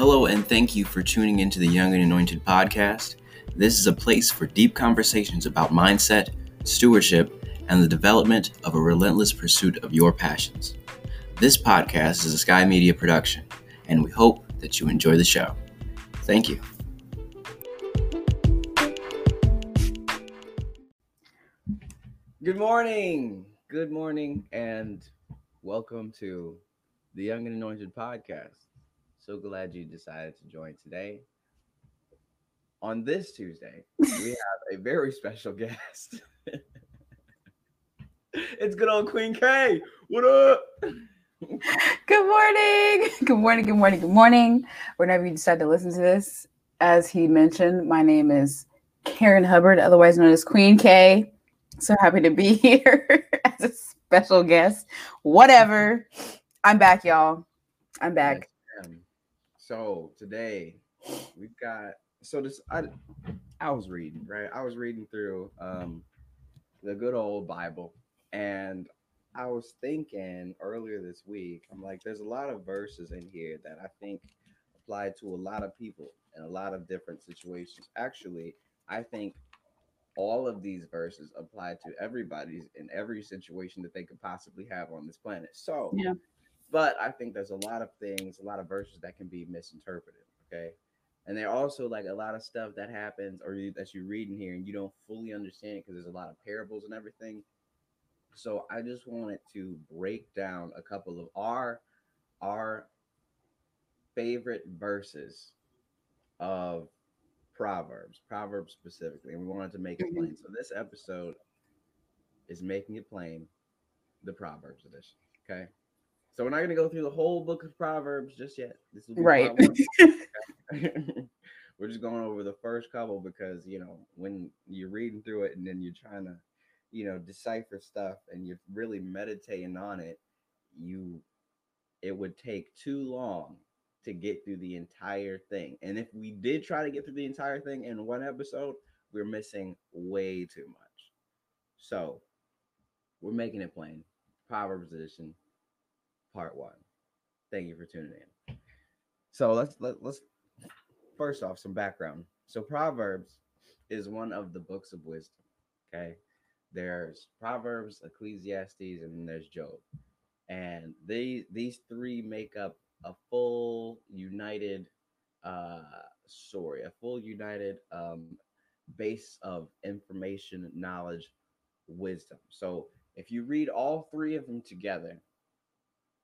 Hello, and thank you for tuning into the Young and Anointed podcast. This is a place for deep conversations about mindset, stewardship, and the development of a relentless pursuit of your passions. This podcast is a Sky Media production, and we hope that you enjoy the show. Thank you. Good morning. Good morning, and welcome to the Young and Anointed podcast. So glad you decided to join today. On this Tuesday, we have a very special guest. it's good old Queen K. What up? Good morning. Good morning. Good morning. Good morning. Whenever you decide to listen to this, as he mentioned, my name is Karen Hubbard, otherwise known as Queen K. So happy to be here as a special guest. Whatever. I'm back, y'all. I'm back. So today we've got so this I I was reading, right? I was reading through um the good old Bible and I was thinking earlier this week, I'm like, there's a lot of verses in here that I think apply to a lot of people in a lot of different situations. Actually, I think all of these verses apply to everybody's in every situation that they could possibly have on this planet. So, Yeah. But I think there's a lot of things, a lot of verses that can be misinterpreted. Okay. And there are also like a lot of stuff that happens or you, that you read in here and you don't fully understand it because there's a lot of parables and everything. So I just wanted to break down a couple of our our favorite verses of Proverbs, Proverbs specifically, and we wanted to make it plain. Mm-hmm. So this episode is making it plain, the Proverbs edition. Okay. So we're not gonna go through the whole book of Proverbs just yet. This will be Right. we're just going over the first couple because you know when you're reading through it and then you're trying to you know decipher stuff and you're really meditating on it you it would take too long to get through the entire thing. And if we did try to get through the entire thing in one episode we're missing way too much. So we're making it plain. Proverbs edition part one. Thank you for tuning in. So let's let, let's first off some background. So proverbs is one of the books of wisdom okay? There's proverbs ecclesiastes and there's job. And these these three make up a full united uh story a full united um base of information knowledge wisdom. So if you read all three of them together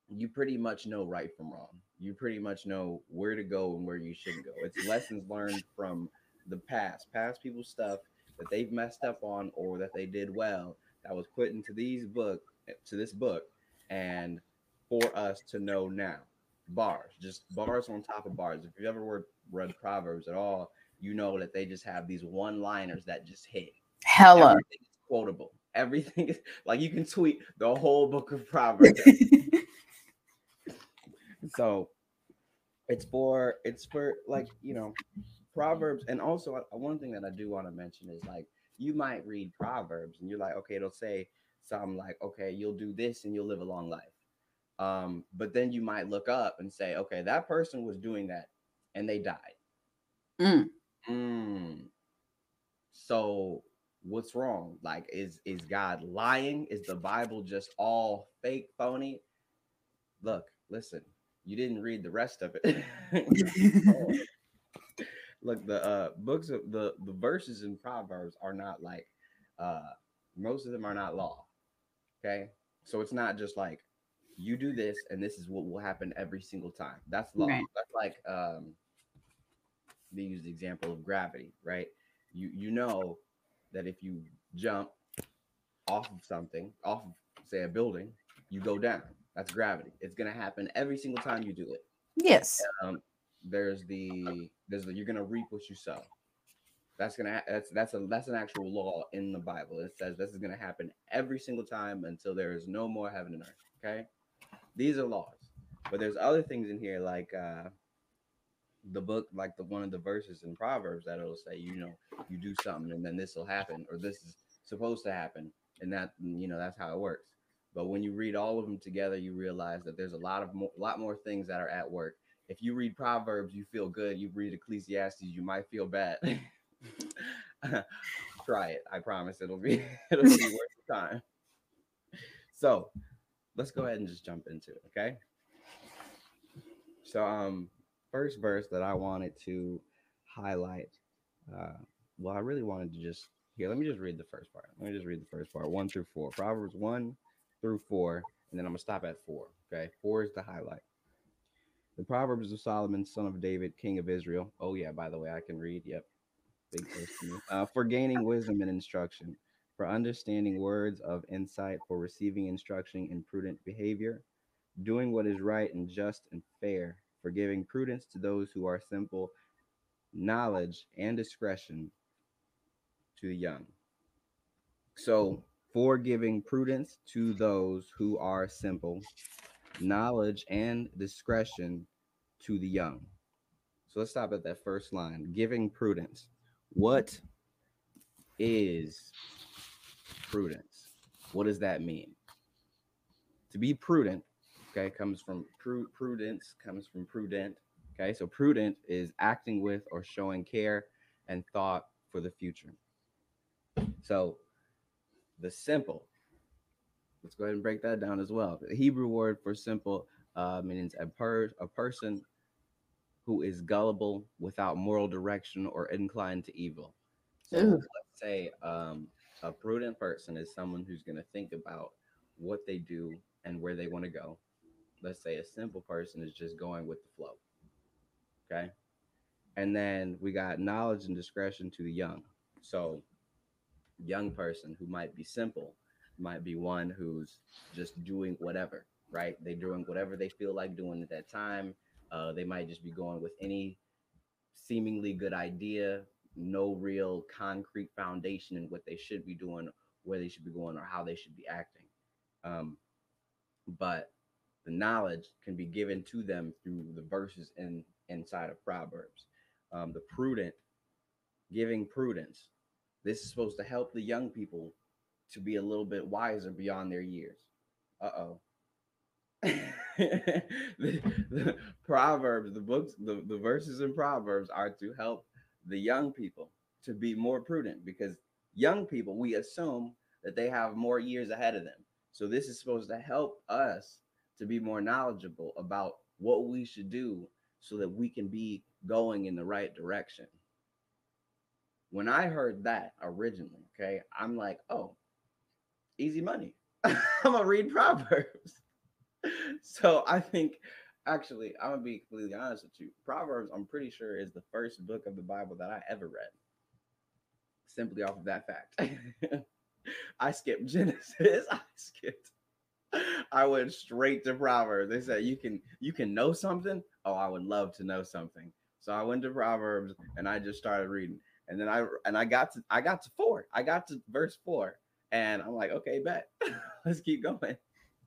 you pretty much know right from wrong. You pretty much know where to go and where you shouldn't go. It's lessons learned from the past past people's stuff that they've messed up on or that they did well that was put into these book eh, to this book and for us to know now. Bars just bars on top of bars. If you've ever read, read proverbs at all you know that they just have these one liners that just hit. Hella. everything is quotable. Everything is like you can tweet the whole book of proverbs so it's for it's for like you know proverbs and also uh, one thing that i do want to mention is like you might read proverbs and you're like okay it'll say something like okay you'll do this and you'll live a long life um but then you might look up and say okay that person was doing that and they died Mm. Mm. So what's wrong? Like, is is God lying? Is the Bible just all fake, phony? Look, listen, you didn't read the rest of it. Look, the uh books of the the verses in Proverbs are not like uh most of them are not law. Okay, so it's not just like you do this and this is what will happen every single time. That's law. Right. That's like um they use the example of gravity, right? You you know that if you jump off of something, off of say a building, you go down. That's gravity. It's gonna happen every single time you do it. yes. Um, there's the there's the you're gonna reap what you sow. That's gonna that's that's a that's an actual law in the Bible. It says this is gonna happen every single time until there is no more heaven and earth. Okay, these are laws, but there's other things in here like uh the book, like the one of the verses in Proverbs that it'll say, you know, you do something and then this will happen, or this is supposed to happen, and that you know that's how it works. But when you read all of them together, you realize that there's a lot of more, lot more things that are at work if you read Proverbs, you feel good. You read Ecclesiastes, you might feel bad. Try it. I promise it'll be it'll be worth the time. So let's go ahead and just jump into it, okay? So um first verse that I wanted to highlight. Uh well, I really wanted to just here, let me just read the first part. Let me just read the first part, one through four. Proverbs one through four, and then I'm gonna stop at four. Okay, four is the highlight. The Proverbs of Solomon, son of David, king of Israel. Oh, yeah, by the way, I can read. Yep. Big to me. Uh, for gaining wisdom and instruction, for understanding words of insight, for receiving instruction in prudent behavior, doing what is right and just and fair, for giving prudence to those who are simple, knowledge and discretion to the young. So, for giving prudence to those who are simple, knowledge and discretion to the young. So let's stop at that first line giving prudence. What is prudence? What does that mean? To be prudent, okay, comes from pru- prudence, comes from prudent. Okay, so prudent is acting with or showing care and thought for the future. So the simple Let's go ahead and break that down as well. The Hebrew word for simple uh, means a, per- a person who is gullible without moral direction or inclined to evil. So Ooh. let's say um, a prudent person is someone who's going to think about what they do and where they want to go. Let's say a simple person is just going with the flow. Okay. And then we got knowledge and discretion to the young. So, young person who might be simple might be one who's just doing whatever, right? They're doing whatever they feel like doing at that time. Uh, they might just be going with any seemingly good idea, no real concrete foundation in what they should be doing, where they should be going, or how they should be acting. Um, but the knowledge can be given to them through the verses in inside of Proverbs. Um, the prudent, giving prudence. This is supposed to help the young people to be a little bit wiser beyond their years. Uh oh. the, the, proverbs the books the, the verses in proverbs are to help the young people to be more prudent because young people we assume that they have more years ahead of them so this is supposed to help us to be more knowledgeable about what we should do so that we can be going in the right direction when i heard that originally okay i'm like oh easy money. I'm gonna read Proverbs. so I think actually I'm gonna be completely honest with you. Proverbs, I'm pretty sure, is the first book of the Bible that I ever read. Simply off of that fact. I skipped Genesis. I skipped. I went straight to Proverbs. They said you can you can know something. Oh, I would love to know something. So I went to Proverbs and I just started reading. And then I and I got to I got to four. I got to verse four. And I'm like, okay, bet. Let's keep going.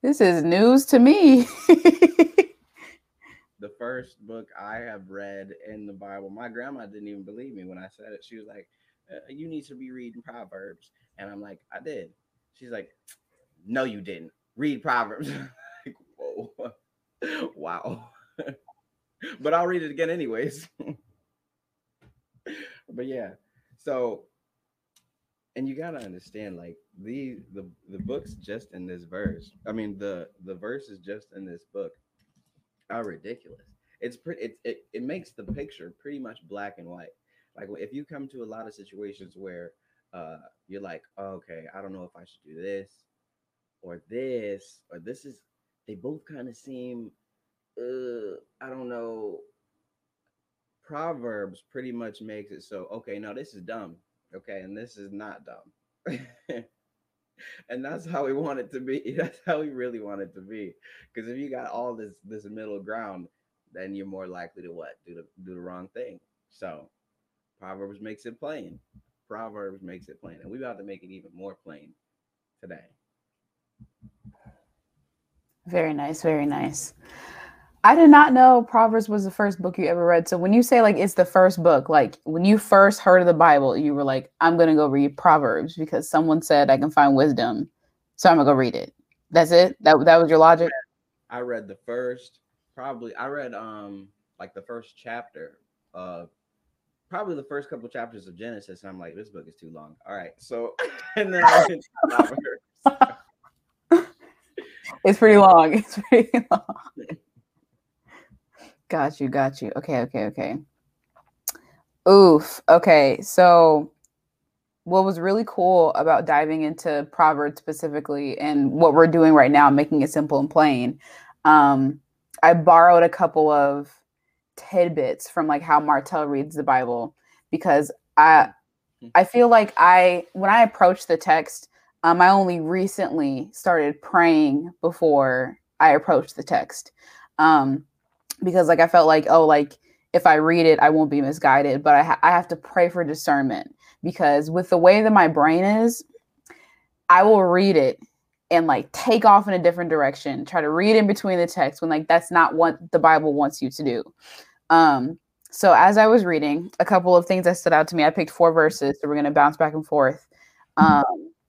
This is news to me. the first book I have read in the Bible, my grandma didn't even believe me when I said it. She was like, uh, You need to be reading Proverbs. And I'm like, I did. She's like, No, you didn't. Read Proverbs. like, whoa. wow. but I'll read it again, anyways. But yeah. So and you gotta understand like the the the books just in this verse. I mean the the verses just in this book. Are ridiculous. It's pretty it, it it makes the picture pretty much black and white. Like if you come to a lot of situations where uh you're like oh, okay i don't know if i should do this or this or this is they both kind of seem uh i don't know proverbs pretty much makes it so okay no this is dumb Okay, and this is not dumb. and that's how we want it to be. That's how we really want it to be. Because if you got all this this middle ground, then you're more likely to what? Do the do the wrong thing. So Proverbs makes it plain. Proverbs makes it plain. And we about to make it even more plain today. Very nice, very nice. I did not know Proverbs was the first book you ever read. So when you say like it's the first book, like when you first heard of the Bible, you were like, I'm gonna go read Proverbs because someone said I can find wisdom. So I'm gonna go read it. That's it? That that was your logic? I read the first, probably I read um like the first chapter of probably the first couple chapters of Genesis, and I'm like, this book is too long. All right, so and then I went Proverbs. It's pretty long. It's pretty long. Got you, got you. Okay, okay, okay. Oof. Okay, so what was really cool about diving into Proverbs specifically and what we're doing right now, making it simple and plain, um, I borrowed a couple of tidbits from like how Martell reads the Bible because I I feel like I when I approach the text, um, I only recently started praying before I approached the text. Um, because like I felt like, oh, like if I read it, I won't be misguided, but I, ha- I have to pray for discernment because with the way that my brain is, I will read it and like take off in a different direction, try to read in between the text when like that's not what the Bible wants you to do. Um, so as I was reading, a couple of things that stood out to me. I picked four verses, so we're gonna bounce back and forth. Um,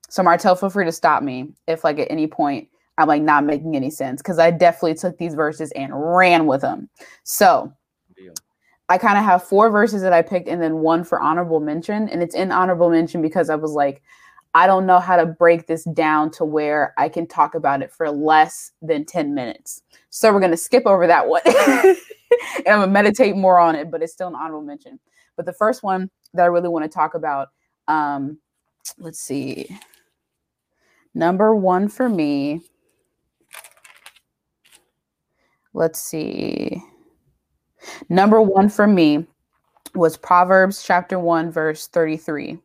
so Martell, feel free to stop me if like at any point I'm like not making any sense because I definitely took these verses and ran with them. So Deal. I kind of have four verses that I picked and then one for honorable mention. And it's in honorable mention because I was like, I don't know how to break this down to where I can talk about it for less than 10 minutes. So we're going to skip over that one. and I'm going to meditate more on it, but it's still an honorable mention. But the first one that I really want to talk about, um, let's see. Number one for me. Let's see. Number one for me was Proverbs chapter 1, verse 33.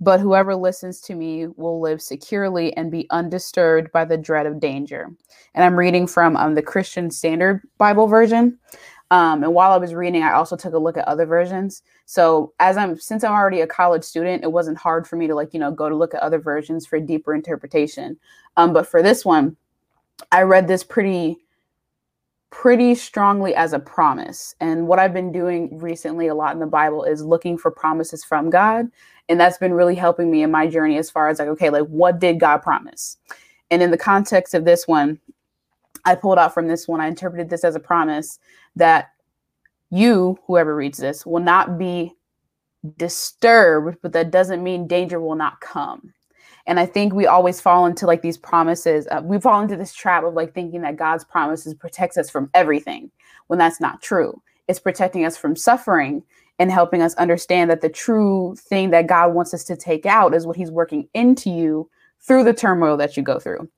But whoever listens to me will live securely and be undisturbed by the dread of danger. And I'm reading from um, the Christian Standard Bible version. Um, and while I was reading, I also took a look at other versions. So as I'm since I'm already a college student, it wasn't hard for me to like you know go to look at other versions for deeper interpretation. Um, but for this one, I read this pretty pretty strongly as a promise. And what I've been doing recently a lot in the Bible is looking for promises from God. And that's been really helping me in my journey as far as like, okay, like what did God promise? And in the context of this one, I pulled out from this one, I interpreted this as a promise that you, whoever reads this, will not be disturbed, but that doesn't mean danger will not come. And I think we always fall into like these promises. Uh, we fall into this trap of like thinking that God's promises protects us from everything when that's not true. It's protecting us from suffering and helping us understand that the true thing that God wants us to take out is what He's working into you through the turmoil that you go through.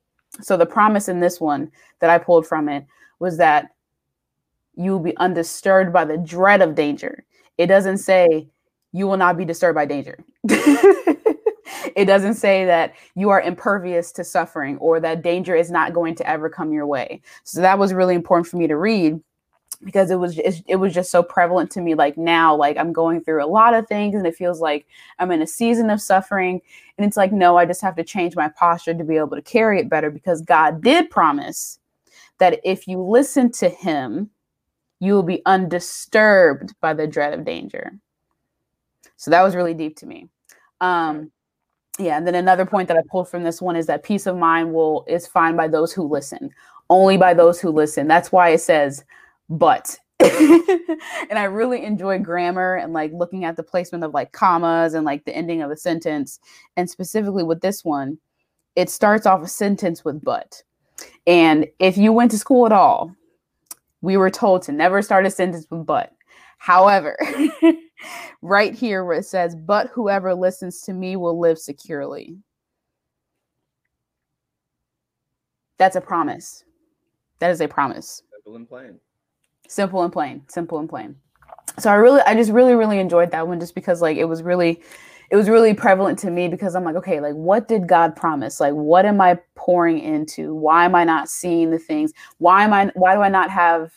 So the promise in this one that I pulled from it was that you will be undisturbed by the dread of danger. It doesn't say you will not be disturbed by danger. it doesn't say that you are impervious to suffering or that danger is not going to ever come your way. So that was really important for me to read because it was it, was just so prevalent to me like now like i'm going through a lot of things and it feels like i'm in a season of suffering. And it's like no i just have to change my posture to be able to carry it better because god did promise that if you listen to him you will be undisturbed by the dread of danger. So that was really deep to me. Um yeah and then another point that i pulled from this one is that peace of mind will is fine by those who listen only by those who listen that's why it says but and I really enjoy grammar and like looking at the placement of like commas and like the ending of a sentence. And specifically with this one, it starts off a sentence with but. And if you went to school at all, we were told to never start a sentence with but. However, right here where it says, but whoever listens to me will live securely. That's a promise. That is a promise. Simple and plain. Simple and plain. Simple and plain. So I really, I just really, really enjoyed that one just because like it was really, it was really prevalent to me because I'm like, okay, like what did God promise? Like what am I pouring into? Why am I not seeing the things? Why am I why do I not have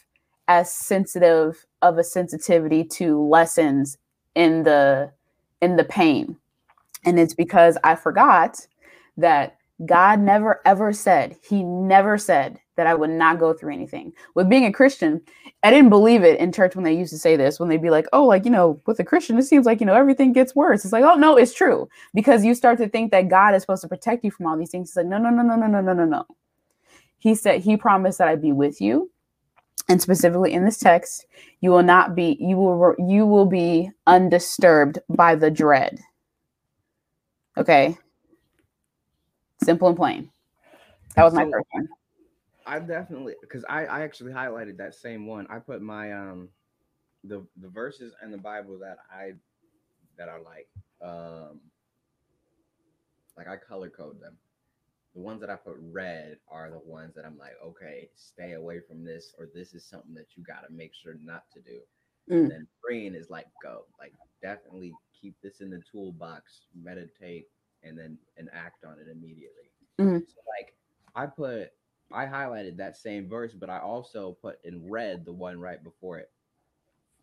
as sensitive of a sensitivity to lessons in the in the pain? And it's because I forgot that God never ever said, He never said that I would not go through anything. With being a Christian, I didn't believe it in church when they used to say this, when they'd be like, oh, like, you know, with a Christian, it seems like, you know, everything gets worse. It's like, oh, no, it's true. Because you start to think that God is supposed to protect you from all these things. It's like, no, no, no, no, no, no, no, no, no. He said, He promised that I'd be with you and specifically in this text, you will not be you will you will be undisturbed by the dread. Okay. Simple and plain. That was my So- first one. I definitely because I, I actually highlighted that same one. I put my um the the verses in the Bible that I that I like um like I color code them. The ones that I put red are the ones that I'm like, okay, stay away from this, or this is something that you got to make sure not to do. Mm. And then green is like, go, like definitely keep this in the toolbox, meditate, and then and act on it immediately. Mhm. So like, I put, I highlighted that same verse, but I also put in red the one right before it.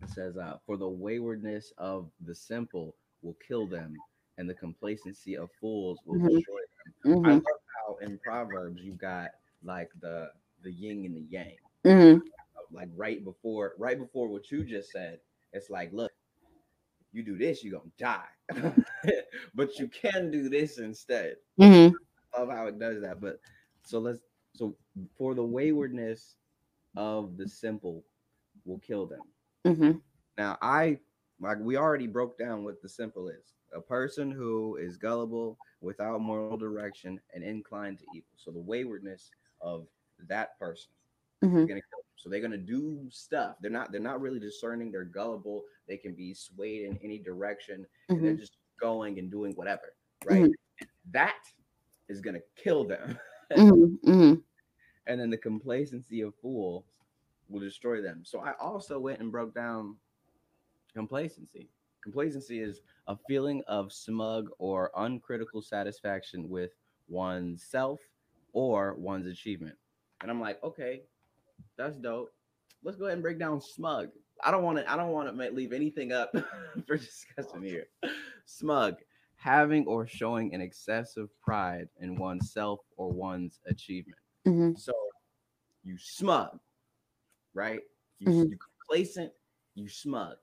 It says, uh, "For the waywardness of the simple will kill them, and the complacency of fools will Mhm. destroy them." I Mhm. love how in Proverbs you got like the the yin and the yang. Mhm. Like right before right before what you just said, it's like, look, you do this, you're gonna die. but you can do this instead. Mhm. Love how it does that. But so let's so for the waywardness of the simple will kill them. Mhm. Now I like we already broke down what the simple is. A person who is gullible, without moral direction, and inclined to evil. So the waywardness of that person is Mhm. gonna kill them. So they're gonna do stuff. They're not they're not really discerning, they're gullible, they can be swayed in any direction, and they're Mhm. just going and doing whatever, right? That is gonna kill them. Mhm. Mhm. and then the complacency of fools will destroy them. So I also went and broke down complacency. Complacency is a feeling of smug or uncritical satisfaction with one's self or one's achievement. And I'm like, okay, that's dope. Let's go ahead and break down smug. I don't want to. I don't want to leave anything up for discussion here. Smug, having or showing an excessive pride in oneself or one's achievement. Mhm. So you smug, right? You, Mhm. you complacent, you smug.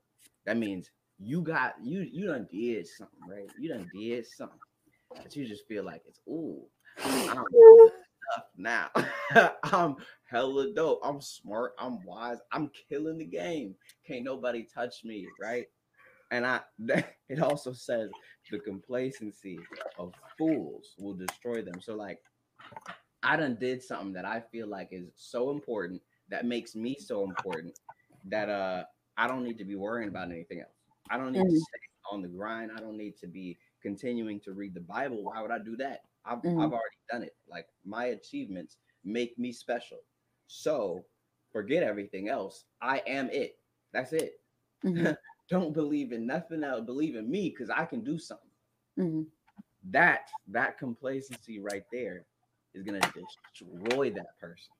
That means you got you you done did something, right? You done did something. But you just feel like it's ooh, I'm now. I'm hella dope. I'm smart. I'm wise. I'm killing the game. Can't nobody touch me, right? And I it also says the complacency of fools will destroy them. So like I done did something that I feel like is so important that makes me so important that uh I don't need to be worrying about anything else. I don't need to Mhm. stay on the grind. I don't need to be continuing to read the Bible. Why would I do that? I've, Mhm. I've already done it. Like my achievements make me special. So forget everything else. I am it. That's it. Mhm. Don't believe in nothing else. Believe in me because I can do something. Mhm. That that complacency right there is gonna destroy that person.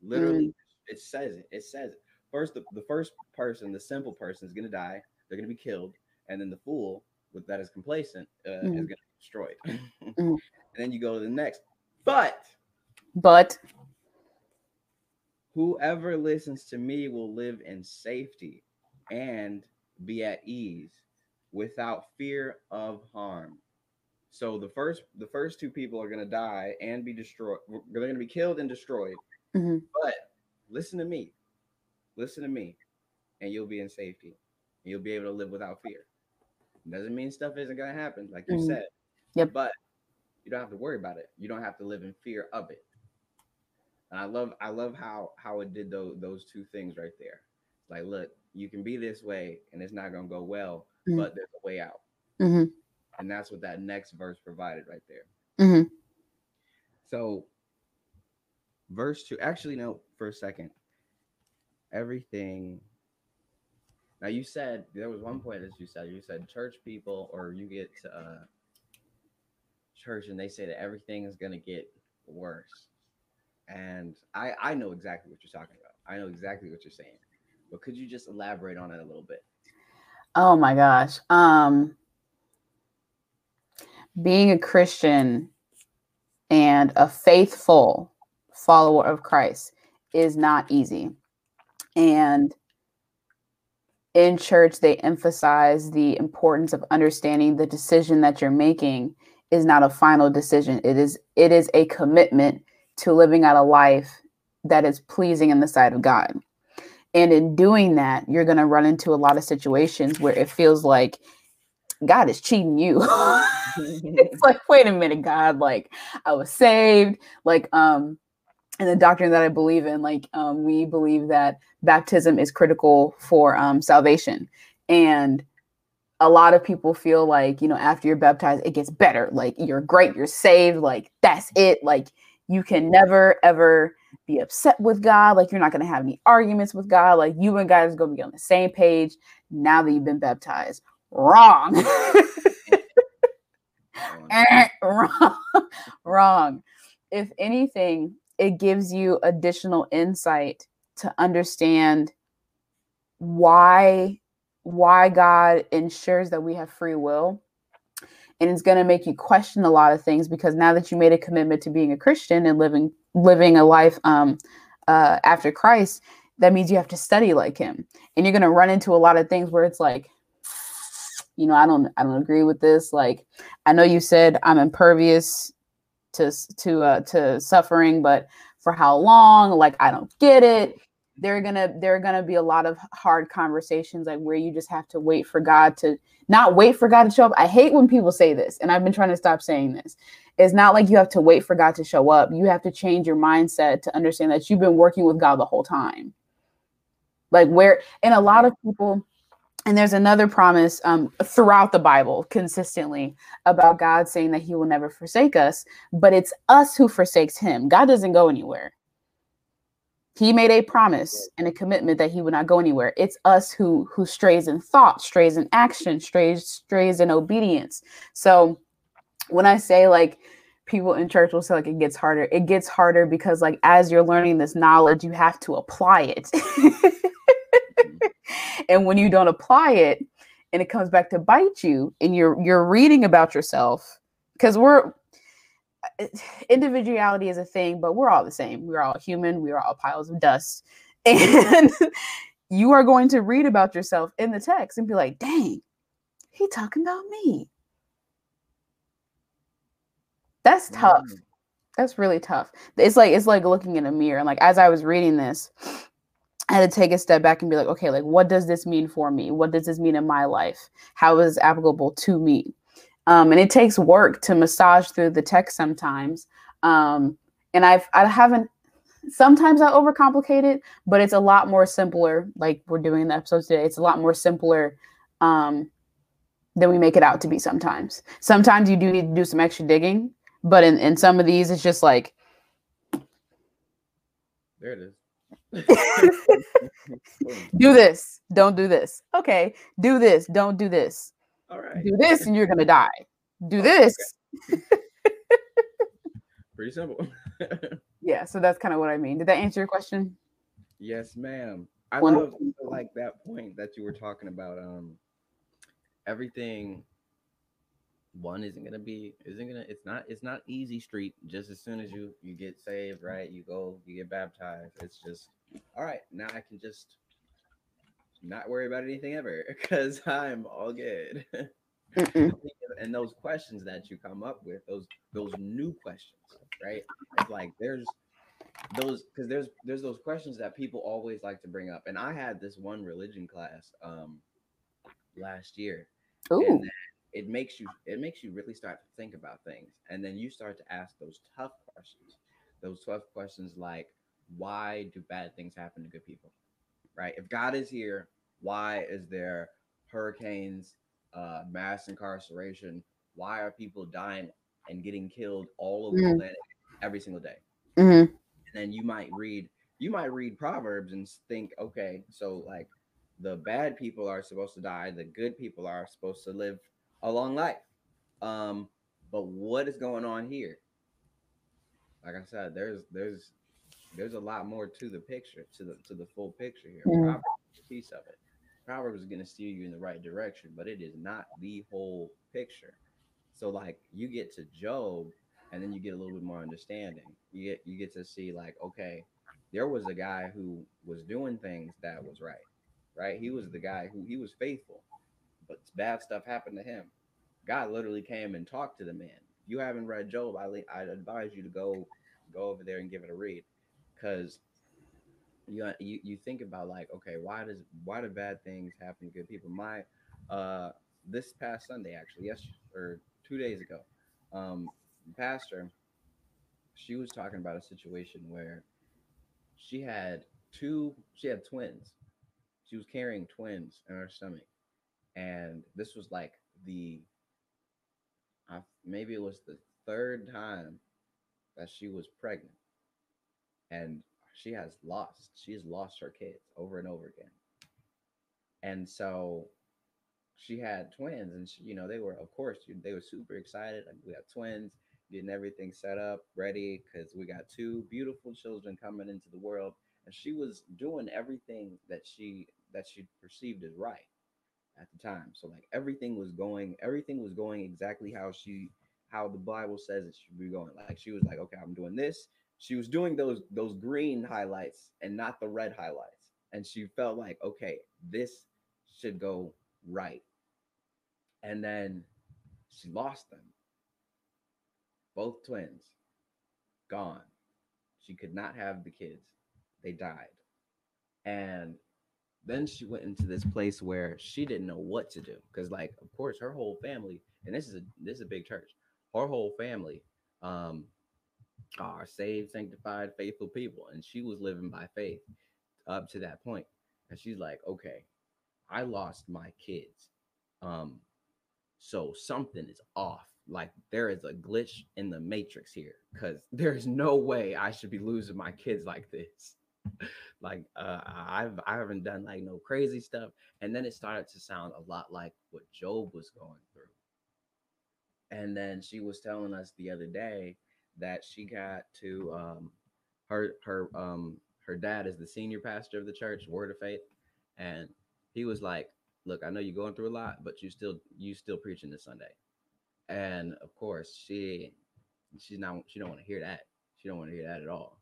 Literally, it says it. It says it. First, the, the first person, the simple person, is gonna die. They're gonna be killed, and then the fool, with that is complacent, uh, is Mhm. gonna be destroyed. Mhm. And then you go to the next. But But whoever listens to me will live in safety and be at ease without fear of harm. So the first the first two people are going to die and be destroyed. They're going to be killed and destroyed. Mhm. But listen to me. Listen to me and you'll be in safety. You'll be able to live without fear. Doesn't mean stuff isn't going to happen like you Mhm. said. Yep. But you don't have to worry about it. You don't have to live in fear of it. And I love I love how how it did those those two things right there. Like, look, you can be this way and it's not gonna go well, Mhm. but there's a way out. Mhm. And that's what that next verse provided right there. Mhm. So verse two, actually, no, for a second. Everything now you said there was one point that you said you said church people or you get to uh church and they say that everything is gonna get worse. And I I know exactly what you're talking about. I know exactly what you're saying. But could you just elaborate on it a little bit? Oh my gosh. Um being a Christian and a faithful follower of Christ is not easy. And in church they emphasize the importance of understanding the decision that you're making is not a final decision. It is it is a commitment to living out a life that is pleasing in the sight of God. And in doing that, you're going to run into a lot of situations where it feels like God is cheating you. it's like, wait a minute, God, like I was saved. Like, um, and the doctrine that I believe in, like, um, we believe that baptism is critical for um, salvation. And a lot of people feel like, you know, after you're baptized, it gets better. Like, you're great, you're saved. Like, that's it. Like, you can never, ever be upset with God. Like, you're not going to have any arguments with God. Like, you and God is going to be on the same page now that you've been baptized. Wrong. wrong. wrong. If anything, it gives you additional insight to understand why why God ensures that we have free will. And it's going to make you question a lot of things because now that you made a commitment to being a Christian and living living a life um, uh, after Christ, that means you have to study like Him, and you're going to run into a lot of things where it's like, you know, I don't I don't agree with this. Like, I know you said I'm impervious to to uh, to suffering, but for how long? Like, I don't get it. There are gonna there are gonna be a lot of hard conversations like where you just have to wait for God to not wait for God to show up. I hate when people say this, and I've been trying to stop saying this. It's not like you have to wait for God to show up. You have to change your mindset to understand that you've been working with God the whole time. Like where, and a lot of people and there's another promise um, throughout the Bible consistently about God saying that he will never forsake us, but it's us who forsakes him. God doesn't go anywhere. He made a promise and a commitment that he would not go anywhere. It's us who who strays in thought, strays in action, strays strays in obedience. So when I say like people in church will say like it gets harder, it gets harder because like as you're learning this knowledge, you have to apply it. and when you don't apply it and it comes back to bite you and you're you're reading about yourself because we're individuality is a thing but we're all the same. We're all human. We're all piles of dust. And you are going to read about yourself in the text and be like dang he talking about me. That's tough. Mm. that's really tough. It's like it's like looking in a mirror. And like as i was reading this I had to take a step back and be like, okay, like what does this mean for me? What does this mean in my life? How is this applicable to me? Um, and it takes work to massage through the text sometimes. Um, and I've I haven't sometimes I overcomplicate it, but it's a lot more simpler. Like we're doing the episodes today, it's a lot more simpler um, than we make it out to be sometimes. Sometimes you do need to do some extra digging, but in, in some of these, it's just like there it is. do this. Don't do this. Okay. Do this. Don't do this. All right. Do this and you're going to die. Do this. Pretty simple. yeah. So that's kind of what I mean. Did that answer your question? Yes, ma'am. I love like that point that you were talking about. Um, everything one isn't gonna be isn't gonna it's not it's not easy street just as soon as you you get saved right you go you get baptized it's just all right now i can just not worry about anything ever because i'm all good. And those questions that you come up with those those new questions right? It's like there's those because there's there's those questions that people always like to bring up. And i had this one religion class um last year Ooh. it makes you it makes you really start to think about things. And then you start to ask those tough questions those tough questions like why do bad things happen to good people right if god is here why is there hurricanes uh, mass incarceration why are people dying and getting killed all over mm-hmm. the planet every single day mm-hmm. and then you might read you might read proverbs and think okay so like the bad people are supposed to die the good people are supposed to live a long life. Um, but what is going on here? Like I said, there's there's there's a lot more to the picture, to the to the full picture here. Mm. Proverbs is a piece of it. Proverbs is going to steer you in the right direction, but it is not the whole picture. So like you get to Job, and then you get a little bit more understanding. You get you get to see like, okay, there was a guy who was doing things that was right, right? He was the guy who he was faithful but bad stuff happened to him. God literally came and talked to the man. If You haven't read Job, I I advise you to go go over there and give it a read, because you you you think about like, okay, why does why do bad things happen to good people? My uh this past Sunday actually, yes, or two days ago, um, pastor, she was talking about a situation where she had two, she had twins. She was carrying twins in her stomach, and this was like the, uh, maybe it was the third time that she was pregnant, and she has lost, she has lost her kids over and over again, and so she had twins and she, you know they were of course they were super excited like we have twins getting everything set up ready because we got two beautiful children coming into the world. And she was doing everything that she that she perceived as right at the time. So like everything was going everything was going exactly how she how the bible says it should be going. Like she was like okay i'm doing this she was doing those those green highlights and not the red highlights and she felt like okay this should go right. And then she lost them. Both twins gone. She could not have the kids. They died. And then she went into this place where she didn't know what to do because like of course her whole family and this is a this is a big church her whole family um are saved sanctified faithful people and she was living by faith up to that point. and she's like okay I lost my kids. Um, so something is off. Like there is a glitch in the matrix here because there's no way I should be losing my kids like this. like uh, I've I haven't done like no crazy stuff, and then it started to sound a lot like what Job was going through. And then she was telling us the other day that she got to um, her her um her dad is the senior pastor of the church, Word of Faith, and he was like, "Look, I know you're going through a lot, but you still you still preaching this Sunday." And of course, she she's not she don't want to hear that. She don't want to hear that at all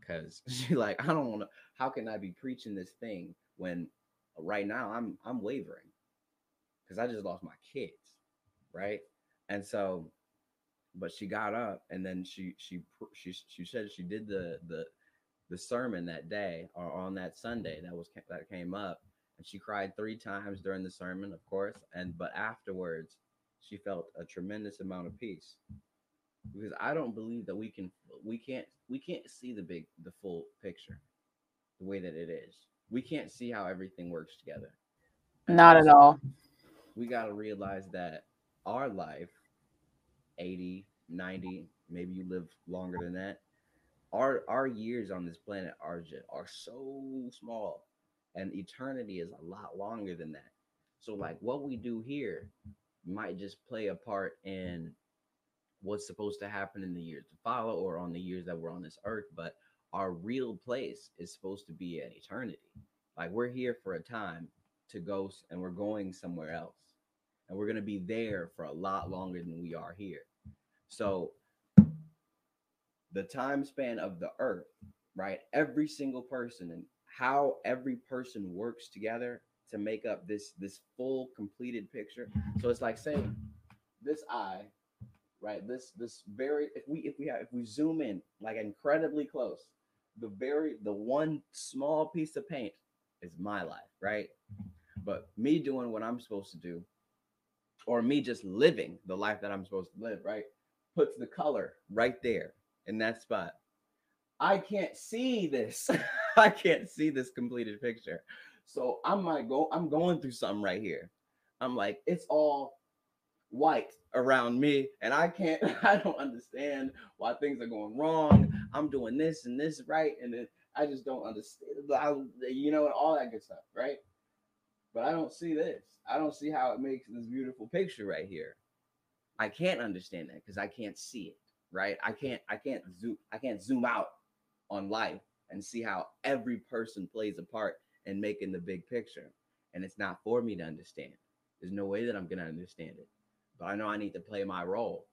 because she like I don't want to. How can I be preaching this thing when right now I'm I'm wavering because I just lost my kids, right? And so, but she got up and then she she she she said she did the the the sermon that day or on that Sunday that was that came up and she cried three times during the sermon, of course, and but afterwards she felt a tremendous amount of peace because I don't believe that we can we can't we can't see the big the full picture the way that it is. We can't see how everything works together. Not at all. We got to realize that our life 80, 90, maybe you live longer than that. Our our years on this planet are are so small and eternity is a lot longer than that. So, like, what we do here might just play a part in what's supposed to happen in the years to follow or on the years that we're on this earth, but our real place is supposed to be an eternity. Like, we're here for a time to go and we're going somewhere else, and we're going to be there for a lot longer than we are here. So, the time span of the earth, right? Every single person and how every person works together to make up this this full completed picture. So it's like saying this eye, right? This this very if we if we have if we zoom in like incredibly close, the very the one small piece of paint is my life, right? But me doing what I'm supposed to do, or me just living the life that I'm supposed to live, right? Puts the color right there in that spot. I can't see this. I can't see this completed picture. So I'm like go I'm going through something right here. I'm like, it's all white around me, and I can't, I don't understand why things are going wrong. I'm doing this and this right, and I just don't understand, I, you know, all that good stuff, right? But I don't see this. I don't see how it makes this beautiful picture right here. I can't understand that because I can't see it, right? I can't, I can't zoom, I can't zoom out on life and see how every person plays a part in making the big picture. And it's not for me to understand. There's no way that I'm to understand it. But I know I need to play my role.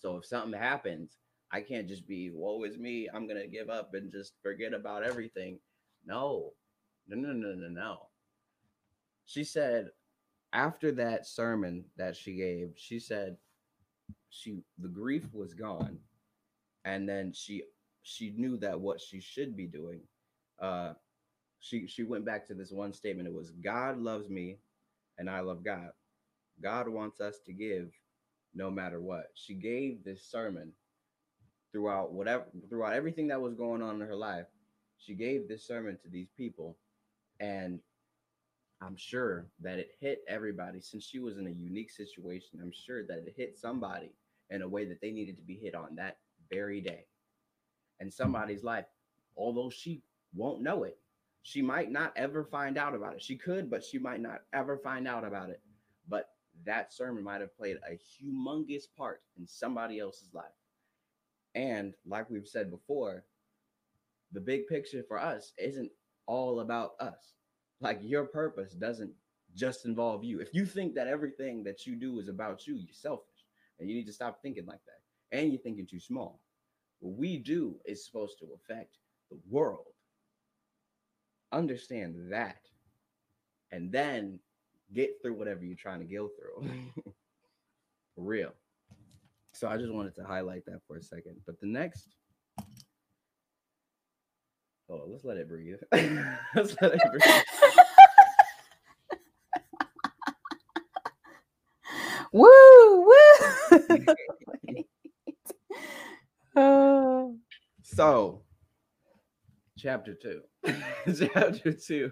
So if something happens, I can't just be, woe is me. I'm to give up and just forget about everything. No, no, no, no, no, no. She said, after that sermon that she gave, she said, she the grief was gone and then she she knew that what she should be doing uh, she she went back to this one statement. It was God loves me and I love God. God wants us to give no matter what. She gave this sermon throughout whatever throughout everything that was going on in her life. She gave this sermon to these people and I'm sure that it hit everybody since she was in a unique situation. I'm sure that it hit somebody in a way that they needed to be hit on that very day. And hmm. somebody's life, although she won't know it, she might not ever find out about it. She could, but she might not ever find out about it. But that sermon might have played a humongous part in somebody else's life. And like we've said before, the big picture for us isn't all about us. Like your purpose doesn't just involve you. If you think that everything that you do is about you, you're selfish. And you need to stop thinking like that. And you're thinking too small. What we do is supposed to affect the world. Understand that. And then get through whatever you're trying to go through. for real. So I just wanted to highlight that for a second. But the next Oh, let's let it breathe. let's let it breathe. woo, woo. So, chapter two. chapter two.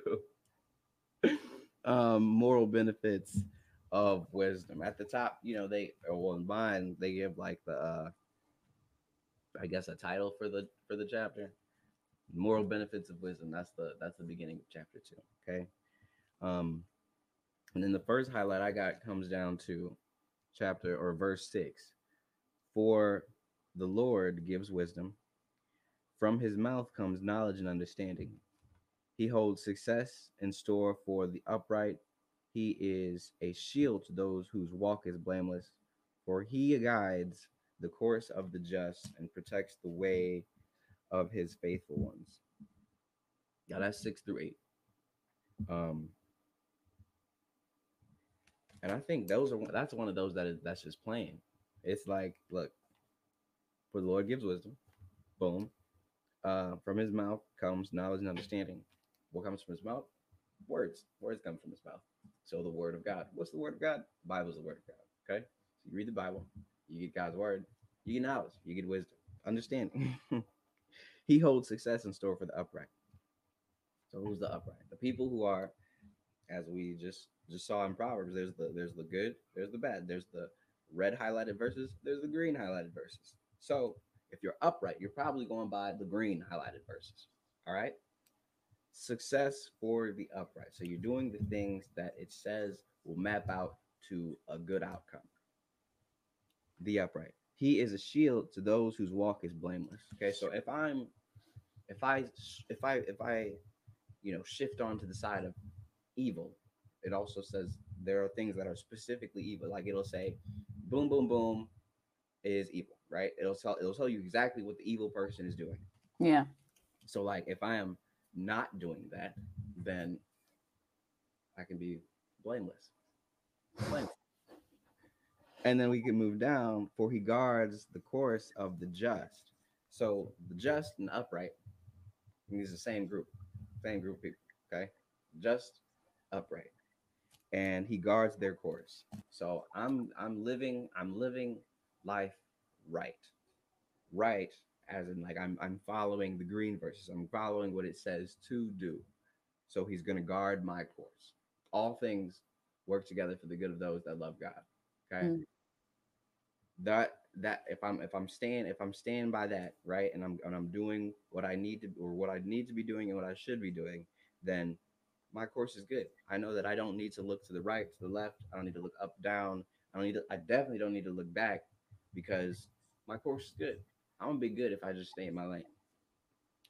Um, moral benefits of wisdom. At the top, you know, they well in mine, they give like the uh I guess a title for the for the chapter moral benefits of wisdom that's the that's the beginning of chapter two okay um and then the first highlight i got comes down to chapter or verse six for the lord gives wisdom from his mouth comes knowledge and understanding he holds success in store for the upright he is a shield to those whose walk is blameless for he guides the course of the just and protects the way of his faithful ones. Yeah, that's six through eight. Um, and I think those are that's one of those that is that's just plain. It's like, look, for the Lord gives wisdom. Boom. Uh, from his mouth comes knowledge and understanding. What comes from his mouth? Words. Words come from his mouth. So the word of God. What's the word of God? The Bible is the word of God. Okay. So you read the Bible, you get God's word, you get knowledge, you get wisdom, understanding. He holds success in store for the upright. So who's the upright? The people who are, as we just just saw in Proverbs, there's the there's the good, there's the bad, there's the red highlighted verses, there's the green highlighted verses. So if you're upright, you're probably going by the green highlighted verses. All right. Success for the upright. So you're doing the things that it says will map out to a good outcome. The upright. He is a shield to those whose walk is blameless. Okay, so if I'm if I if I if I you know shift onto the side of evil, it also says there are things that are specifically evil. Like it'll say, boom, boom, boom, is evil, right? It'll tell it'll tell you exactly what the evil person is doing. Yeah. So like if I am not doing that, then I can be blameless. blameless. And then we can move down, for he guards the course of the just. So the just and upright He's the same group, same group of people. Okay, just upright, and he guards their course. So I'm I'm living I'm living life right, right as in like I'm I'm following the green verses. I'm following what it says to do. So he's going to guard my course. All things work together for the good of those that love God. Okay. Mm. That that if I'm if I'm staying if I'm staying by that right and I'm and I'm doing what I need to or what I need to be doing and what I should be doing, then my course is good. I know that I don't need to look to the right, to the left. I don't need to look up, down. I don't need to. I definitely don't need to look back because my course is good. I'm gonna be good if I just stay in my lane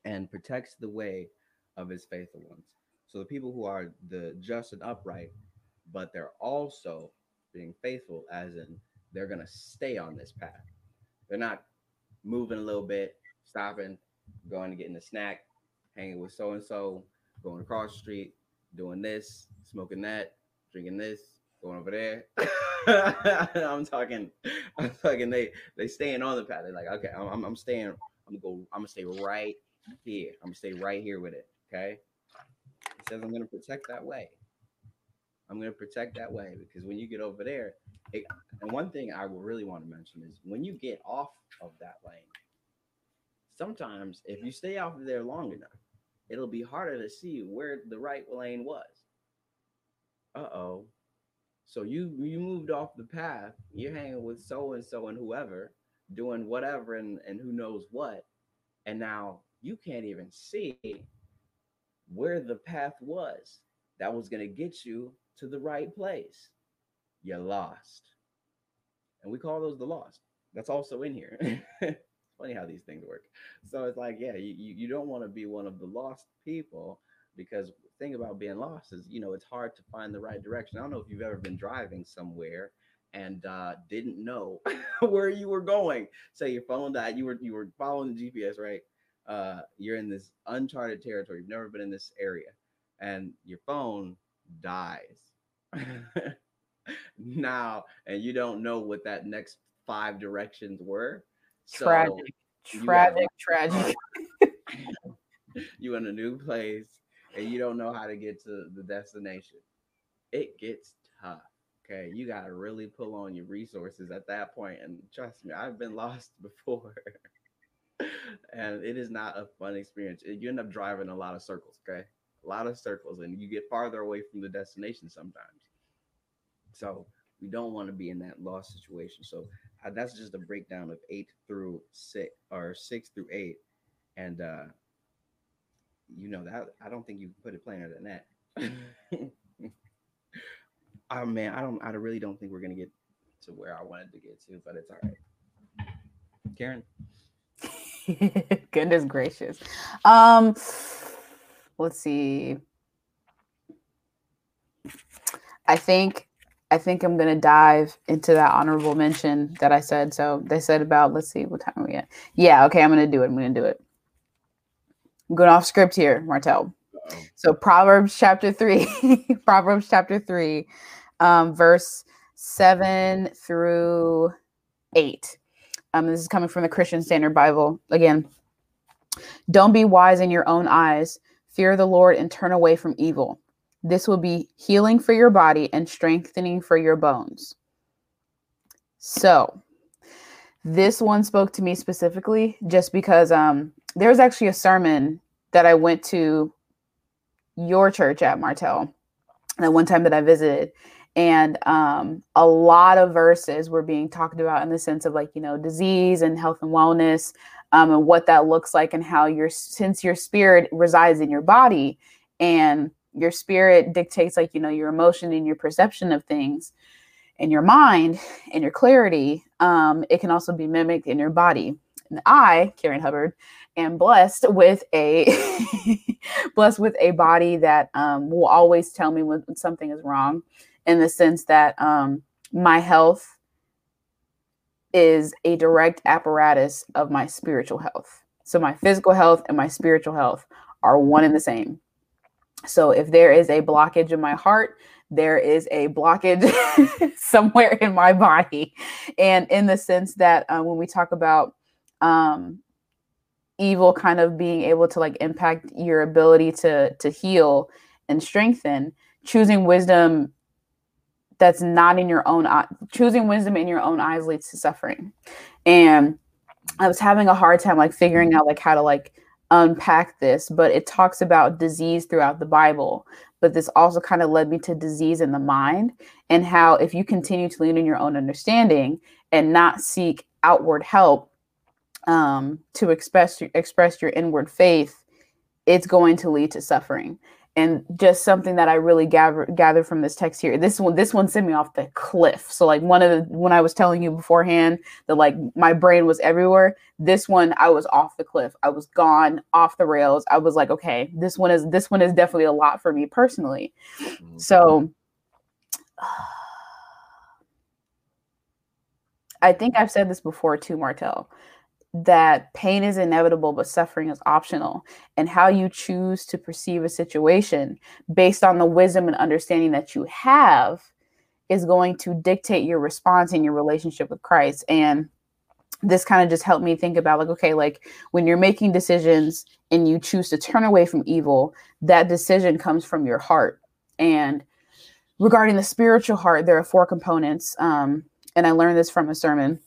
and protects the way of his faithful ones. So the people who are the just and upright, but they're also being faithful, as in they're gonna stay on this path. They're not moving a little bit, stopping, going to getting a snack, hanging with so and so, going across the street, doing this, smoking that, drinking this, going over there. I'm talking, I'm talking. They they staying on the path. They're like, okay, I'm, I'm staying. I'm gonna go. I'm gonna stay right here. I'm gonna stay right here with it. Okay. says, I'm to protect that way. I'm to protect that way because when you get over there, it, and one thing I will really want to mention is when you get off of that lane, sometimes if you stay off of there long enough, it'll be harder to see where the right lane was. Uh oh. So you you moved off the path. You're hanging with so and so and whoever, doing whatever and and who knows what, and now you can't even see where the path was that was going to get you to the right place. You're lost. And we call those the lost. That's also in here. funny how these things work. So it's like, yeah, you, you don't want to be one of the lost people because thing about being lost is, you know, it's hard to find the right direction. I don't know if you've ever been driving somewhere and uh, didn't know where you were going. Say your phone died, you were you were following the GPS, right? Uh, you're in this uncharted territory. You've never been in this area, and your phone dies. now, and you don't know what that next five directions were. So tragic, tragic, tragic. you in a new place and you don't know how to get to the destination. It gets tough. Okay, you got to really pull on your resources at that point. And trust me, I've been lost before. and it is not a fun experience. You end up driving a lot of circles, okay? A lot of circles, and you get farther away from the destination sometimes. So we don't want to be in that lost situation. So that's just a breakdown of eight through six or six through eight, and uh, you know that I don't think you can put it plainer than that. oh man, I don't. I really don't think we're gonna get to where I wanted to get to, but it's all right. Karen. Goodness gracious. Um, let's see. I think I think I'm gonna dive into that honorable mention that I said. So they said about let's see what time are we at. Yeah, okay, I'm gonna do it. I'm gonna do it. I'm going off script here, Martell. So Proverbs chapter three, Proverbs chapter three, um, verse seven through eight. Um, this is coming from the Christian Standard Bible again. Don't be wise in your own eyes. Fear the Lord and turn away from evil. This will be healing for your body and strengthening for your bones. So, this one spoke to me specifically just because um, there was actually a sermon that I went to your church at Martell that one time that I visited, and um, a lot of verses were being talked about in the sense of like you know disease and health and wellness um, and what that looks like and how your since your spirit resides in your body and your spirit dictates like you know your emotion and your perception of things and your mind and your clarity um, it can also be mimicked in your body. And i karen hubbard am blessed with a blessed with a body that um, will always tell me when, something is wrong in the sense that um, my health is a direct apparatus of my spiritual health. So my physical health and my spiritual health are one and the same so if there is a blockage in my heart, there is a blockage somewhere in my body. And in the sense that uh, when we talk about um, evil kind of being able to like impact your ability to to heal and strengthen, choosing wisdom that's not in your own eye, choosing wisdom in your own eyes leads to suffering. And I was having a hard time like figuring out like how to like unpack this, but it talks about disease throughout the Bible. But this also kind of led me to disease in the mind and how if you continue to lean in your own understanding and not seek outward help um, to express express your inward faith, it's going to lead to suffering and just something that I really gather gathered from this text here. This one, this one sent me off the cliff. So like one of the when I was telling you beforehand that like my brain was everywhere. This one I was off the cliff. I was gone off the rails. I was like, okay, this one is this one is definitely a lot for me personally. Mm-hmm. So I think I've said this before too, Martell that pain is inevitable, but suffering is optional, and how you choose to perceive a situation based on the wisdom and understanding that you have is going to dictate your response in your relationship with Christ. And this kind of just helped me think about like, okay, like when you're making decisions and you choose to turn away from evil, that decision comes from your heart. And regarding the spiritual heart, there are four components. Um, and I learned this from a sermon.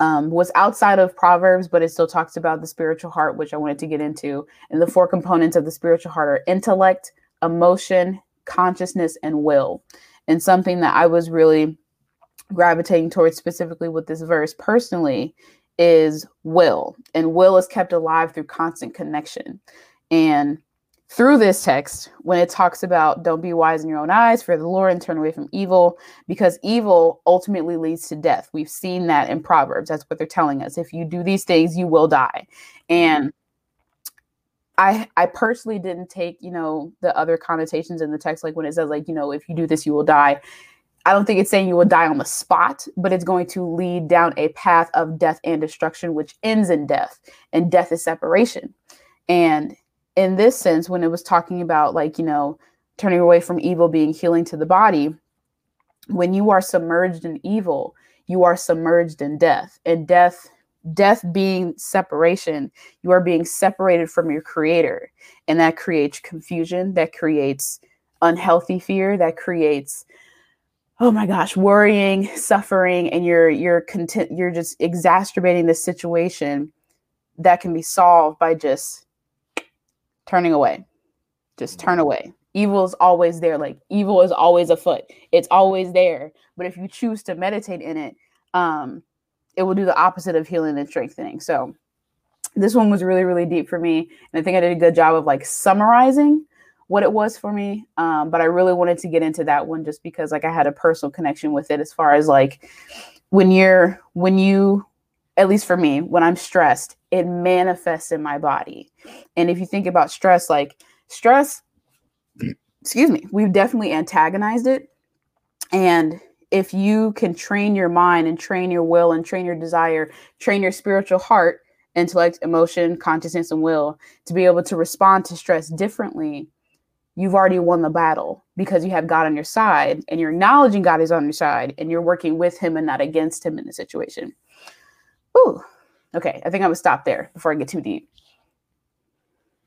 Um, was outside of Proverbs, but it still talks about the spiritual heart, which I wanted to get into. And the four components of the spiritual heart are intellect, emotion, consciousness, and will. And something that I was really gravitating towards specifically with this verse personally is will. And will is kept alive through constant connection. And through this text, when it talks about don't be wise in your own eyes, fear the Lord, and turn away from evil, because evil ultimately leads to death. We've seen that in Proverbs. That's what they're telling us. If you do these things, you will die. And I I personally didn't take, you know, the other connotations in the text, like when it says, like, you know, if you do this, you will die. I don't think it's saying you will die on the spot, but it's going to lead down a path of death and destruction, which ends in death. And death is separation. And in this sense, when it was talking about, like, you know, turning away from evil being healing to the body, when you are submerged in evil, you are submerged in death. And death, death being separation, you are being separated from your creator. And that creates confusion, that creates unhealthy fear, that creates oh my gosh worrying suffering and you're you're content you're just exacerbating the situation that can be solved by just turning away. Just turn mm-hmm. away. Evil is always there. Like evil is always afoot. It's always there. But if you choose to meditate in it um it will do the opposite of healing and strengthening. So this one was really really deep for me and i think i did a good job of like summarizing what it was for me. Um, but I really wanted to get into that one just because like I had a personal connection with it as far as like when you're when you at least for me, when I'm stressed, it manifests in my body. And if you think about stress, like stress, excuse me, we've definitely antagonized it. And if you can train your mind and train your will and train your desire, train your spiritual heart, intellect, emotion, consciousness, and will to be able to respond to stress differently, you've already won the battle because you have God on your side and you're acknowledging God is on your side and you're working with him and not against him in the situation. Ooh. Okay, I think I would stop there before I get too deep.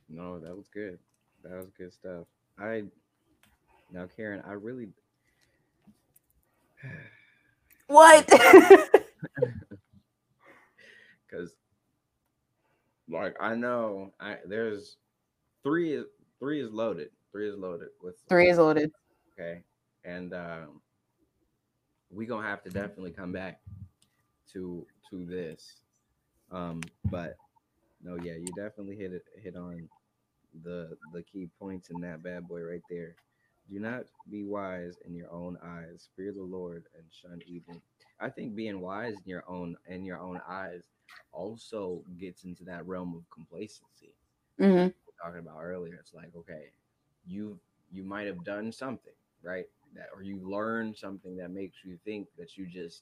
No, that was good. That was good stuff. I now Karen, I really what? Because like I know I there's three three is loaded Three is loaded with three is loaded. Okay, and um, we gonna have to definitely come back to to this. Um, but no, yeah, you definitely hit it hit on the the key points in that bad boy right there. Do not be wise in your own eyes. Fear the Lord and shun evil. I think being wise in your own in your own eyes also gets into that realm of complacency. Mm-hmm. talking about earlier, it's like okay, you you might have done something right that or you learned something that makes you think that you just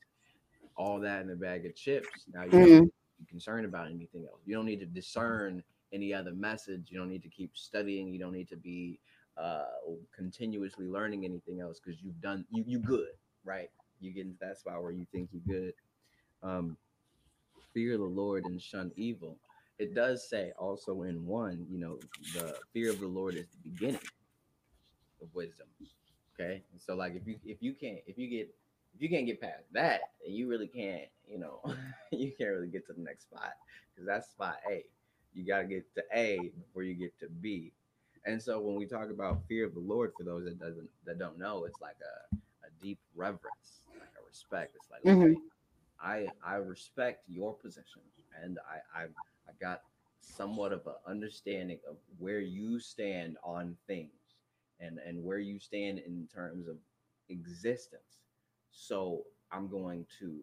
all that in a bag of chips now you're mm-hmm. concerned about anything else you don't need to discern any other message you don't need to keep studying you don't need to be uh continuously learning anything else because you've done you you good right you get into that spot where you think you're good um fear the lord and shun evil it does say also in one, you know, the fear of the Lord is the beginning of wisdom. Okay. And so like if you if you can't if you get if you can't get past that, you really can't, you know, you can't really get to the next spot because that's spot A. You gotta get to A before you get to B. And so when we talk about fear of the Lord, for those that doesn't that don't know, it's like a, a deep reverence, like a respect. It's like mm-hmm. okay, I I respect your position and I I I got somewhat of an understanding of where you stand on things and and where you stand in terms of existence. So I'm going to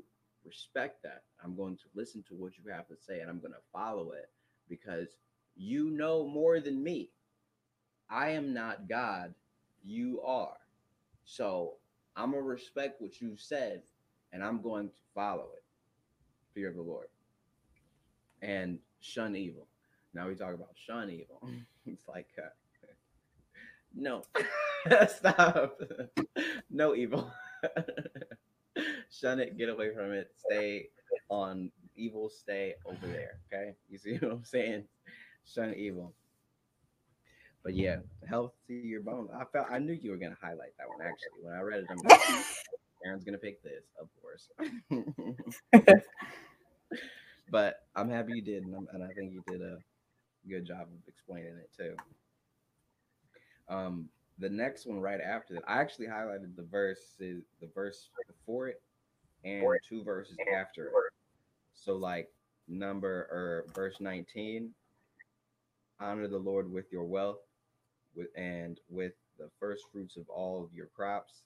respect that. I'm going to listen to what you have to say and I'm going to follow it because you know more than me. I am not God, you are. So I'm going to respect what you said and I'm going to follow it. Fear of the Lord. And shun evil. Now we talk about shun evil. it's like, uh, no, stop, no evil. shun it, get away from it, stay on evil, stay over there. Okay, you see what I'm saying? shun evil. But yeah, health your bones. I felt I knew you were gonna highlight that one actually. When I read it, I'm like, Aaron's gonna pick this, of course. but I'm happy you did, and, and, i think you did a good job of explaining it too. Um, the next one right after that, I actually highlighted the verses, the verse before it, and two verses after it. So like number or verse 19, honor the Lord with your wealth, with and with the first fruits of all of your crops.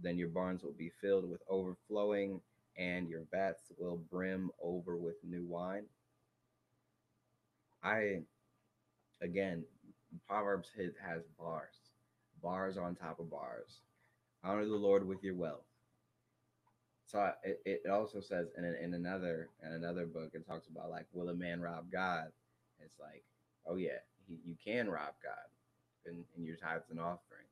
Then your barns will be filled with overflowing, and your vats will brim over with new wine. I, again, Proverbs has bars, bars on top of bars. Honor the Lord with your wealth. So it, it also says in, in another in another book it talks about like will a man rob God? It's like oh yeah he, you can rob God in, in your tithes and offering.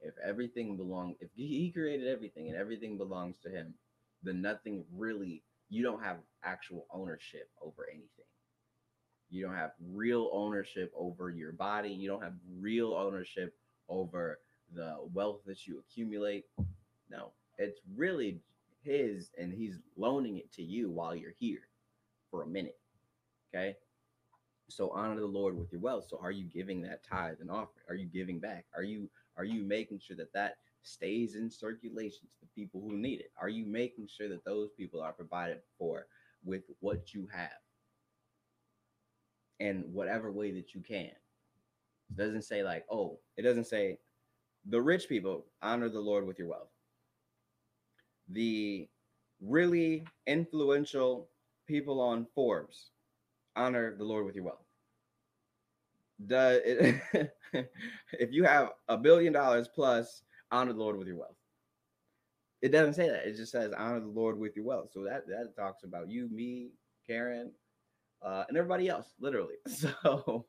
If everything belongs, if he created everything and everything belongs to him, then nothing really, you don't have actual ownership over anything. You don't have real ownership over your body. You don't have real ownership over the wealth that you accumulate. No, it's really his and he's loaning it to you while you're here for a minute. Okay. So honor the Lord with your wealth. So are you giving that tithe and offering? Are you giving back? Are you are you making sure that that stays in circulation to the people who need it? Are you making sure that those people are provided for with what you have? And whatever way that you can. It doesn't say like, oh, it doesn't say the rich people honor the Lord with your wealth. The really influential people on Forbes honor the Lord with your wealth. Does it, if you have a billion dollars plus, honor the Lord with your wealth. It doesn't say that. It just says honor the Lord with your wealth. So that that talks about you, me, Karen, uh, and everybody else, literally. So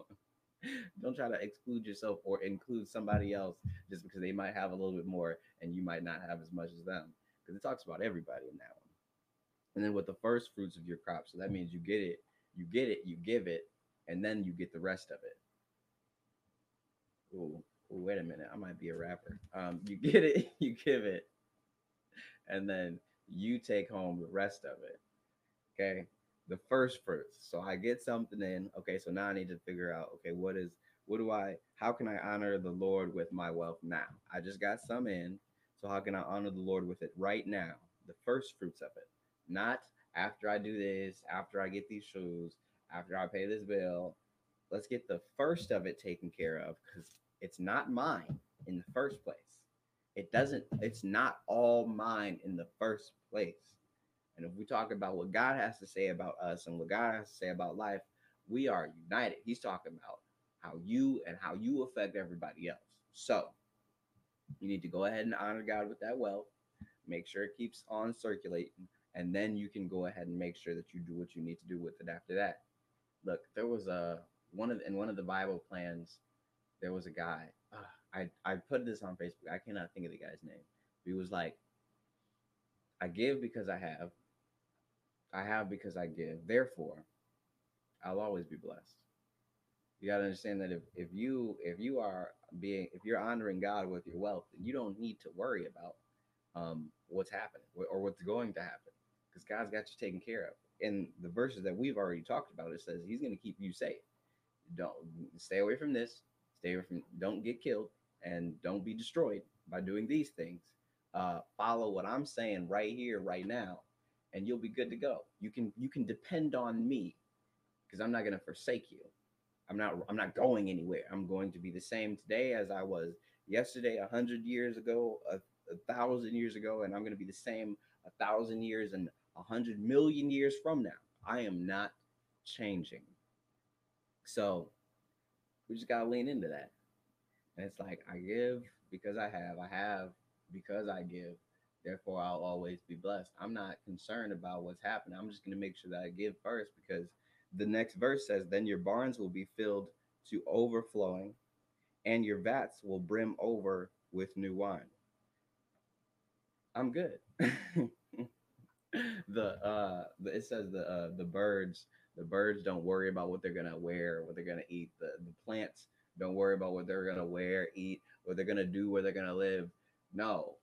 don't try to exclude yourself or include somebody else just because they might have a little bit more and you might not have as much as them. Because it talks about everybody in that one. And then with the first fruits of your crop, so that means you get it you get it, you give it, and then you get the rest of it. Ooh, wait a minute, I might be a rapper. Um, you get it, you give it, and then you take home the rest of it. Okay, the first fruits. So I get something in. Okay, so now I need to figure out. Okay, what is what do I? How can I honor the Lord with my wealth now? I just got some in. So how can I honor the Lord with it right now? The first fruits of it, not after I do this, after I get these shoes, after I pay this bill, let's get the first of it taken care of because it's not mine in the first place. It doesn't, it's not all mine in the first place. And if we talk about what God has to say about us and what God has to say about life, we are united. He's talking about how you and how you affect everybody else. So you need to go ahead and honor God with that wealth. Make sure it keeps on circulating and then you can go ahead and make sure that you do what you need to do with it after that. Look, there was a one of in one of the Bible plans, there was a guy. Uh, I I put this on Facebook. I cannot think of the guy's name. He was like, "I give because I have. I have because I give. Therefore, I'll always be blessed." You got to understand that if, if you if you are being if you're honoring God with your wealth, you don't need to worry about um, what's happening or what's going to happen because God's got you taken care of. In the verses that we've already talked about, it says He's going to keep you safe. Don't stay away from this. Stay away from. Don't get killed and don't be destroyed by doing these things. Uh, follow what I'm saying right here, right now, and you'll be good to go. You can you can depend on me because I'm not going to forsake you. I'm not I'm not going anywhere. I'm going to be the same today as I was yesterday, a hundred years ago, a, a thousand years ago, and I'm going to be the same a thousand years and a hundred million years from now. I am not changing. So we just gotta lean into that. And it's like I give because I have, I have because I give. Therefore, I'll always be blessed. I'm not concerned about what's happening. I'm just gonna make sure that I give first because the next verse says, Then your barns will be filled to overflowing, and your vats will brim over with new wine. I'm good. the uh it says the uh the birds The birds don't worry about what they're gonna wear, what they're gonna eat. The, the plants don't worry about what they're gonna wear, eat, what they're gonna do, where they're gonna live. No.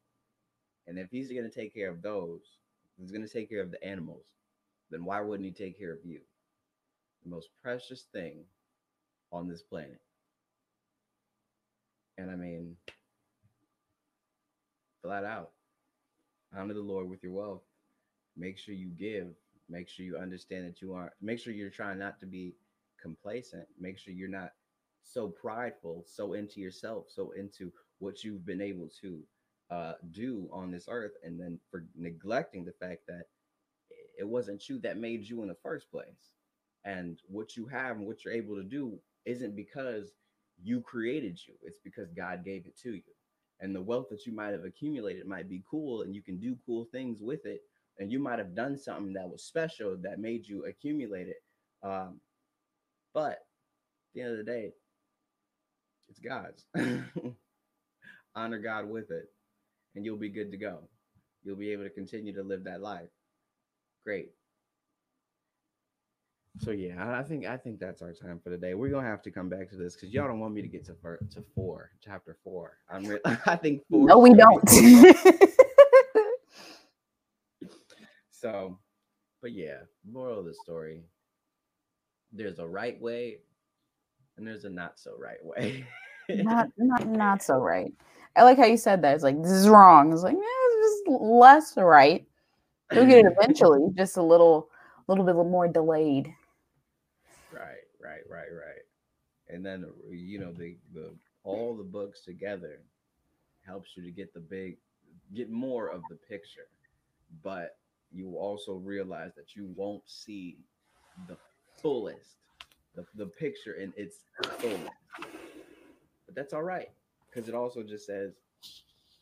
And if he's gonna take care of those, he's gonna take care of the animals, then why wouldn't he take care of you? The most precious thing on this planet. And I mean, flat out, honor the Lord with your wealth. Make sure you give. Make sure you understand that you aren't, make sure you're trying not to be complacent. Make sure you're not so prideful, so into yourself, so into what you've been able to uh, do on this earth, and then for neglecting the fact that it wasn't you that made you in the first place. And what you have and what you're able to do isn't because you created you, it's because God gave it to you. And the wealth that you might have accumulated might be cool and you can do cool things with it. And you might have done something that was special that made you accumulate it. Um, but at the end of the day, it's God's. Honor God with it, and you'll be good to go. You'll be able to continue to live that life. Great. So yeah, I think I think that's our time for today. We're gonna have to come back to this because y'all don't want me to get to fir- to four, chapter four. I'm re- I think four. No, we don't. so, but yeah, moral of the story: there's a right way, and there's a not so right way. not not not so right. I like how you said that. It's like this is wrong. It's like yeah, it's just less right. You'll get it eventually, just a little, little bit more delayed. Right, right, right, right. And then uh, you know the the all the books together helps you to get the big, get more of the picture, but you also realize that you won't see the fullest, the, the picture in its fullness. But that's all right because it also just says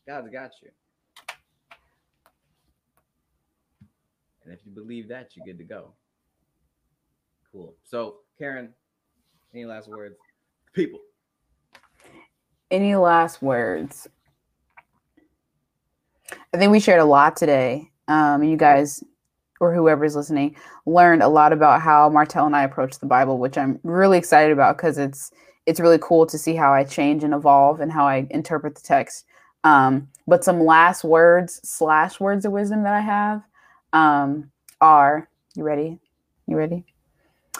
God's got you. And if you believe that, you're good to go. Cool. So, Karen, any last words? People. Any last words? I think we shared a lot today. Um, you guys, or whoever's listening, learned a lot about how Martell and I approach the Bible, which I'm really excited about because it's it's really cool to see how I change and evolve and how I interpret the text. Um, but some last words slash words of wisdom that I have um, are you ready? You ready?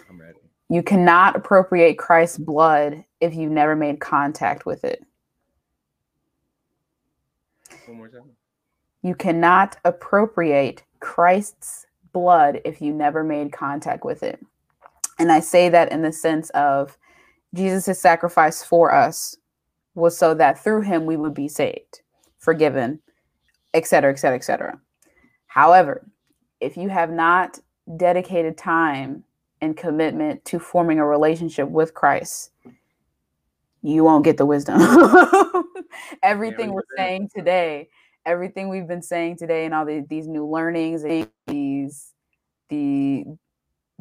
I'm ready. You cannot appropriate Christ's blood if you've never made contact with it. One more time. You cannot appropriate Christ's blood if you never made contact with it. And I say that in the sense of Jesus' sacrifice for us was so that through him we would be saved, forgiven, etc., etc., etc. However, if you have not dedicated time and commitment to forming a relationship with Christ, you won't get the wisdom. everything we're saying today, everything we've been saying today, and all the, these new learnings, these the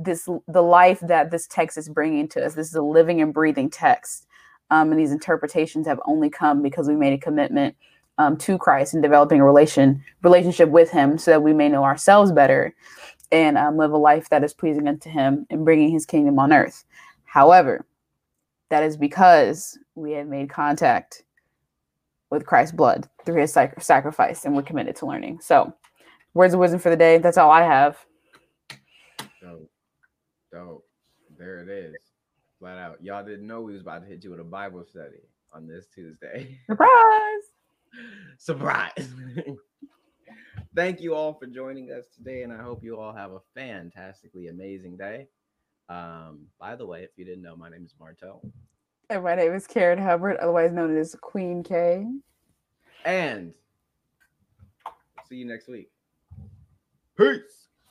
this the life that this text is bringing to us. This is a living and breathing text, um, and these interpretations have only come because we made a commitment um, to Christ and developing a relation relationship with Him, so that we may know ourselves better and um, live a life that is pleasing unto Him and bringing His kingdom on earth. However, that is because we have made contact with Christ's blood through His sac- sacrifice, and we're committed to learning. So, words of wisdom for the day. That's all I have. Dope. There it is. Flat out. Y'all didn't know we was about to hit you with a Bible study on this Tuesday. Surprise! Surprise. Thank you all for joining us today, and I hope you all have a fantastically amazing day. Um, by the way, if you didn't know, my name is Martell. And my name is Karen Hubbard, otherwise known as Queen K. And see you next week. Peace.